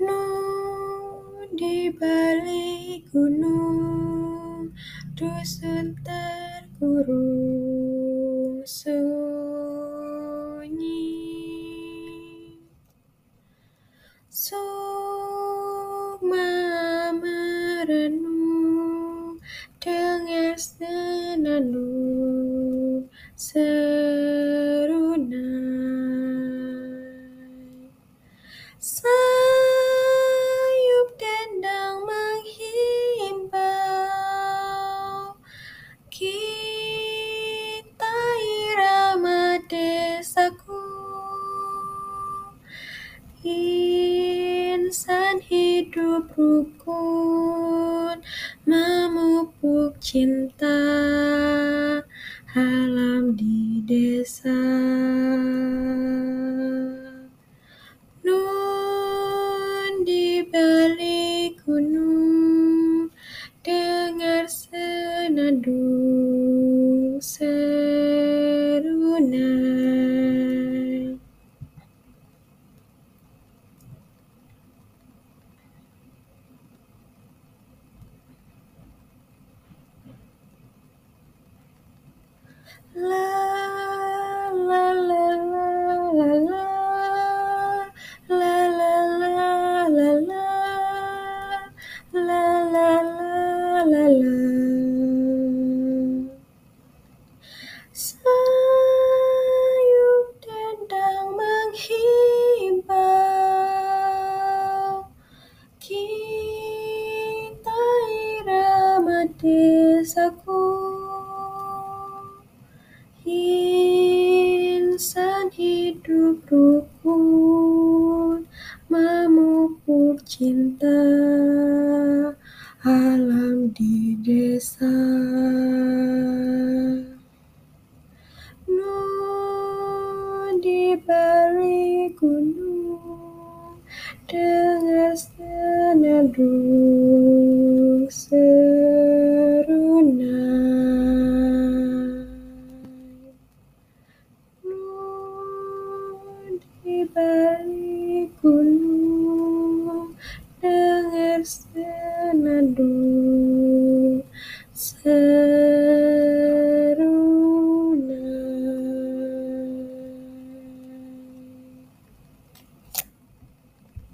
Nun di balik gunung dusun terkurung sunyi. Sukma merenung dengar senandung serunai hidup rukun Memupuk cinta Alam di desa. Nun di balik gunung Dengar senandung serunai La la la la la la Sayup menghimbau Kita irama desaku hidup rukun Memupuk cinta Alam di desa. Nun di balik gunung Dengar senandung Dengar senandung serunai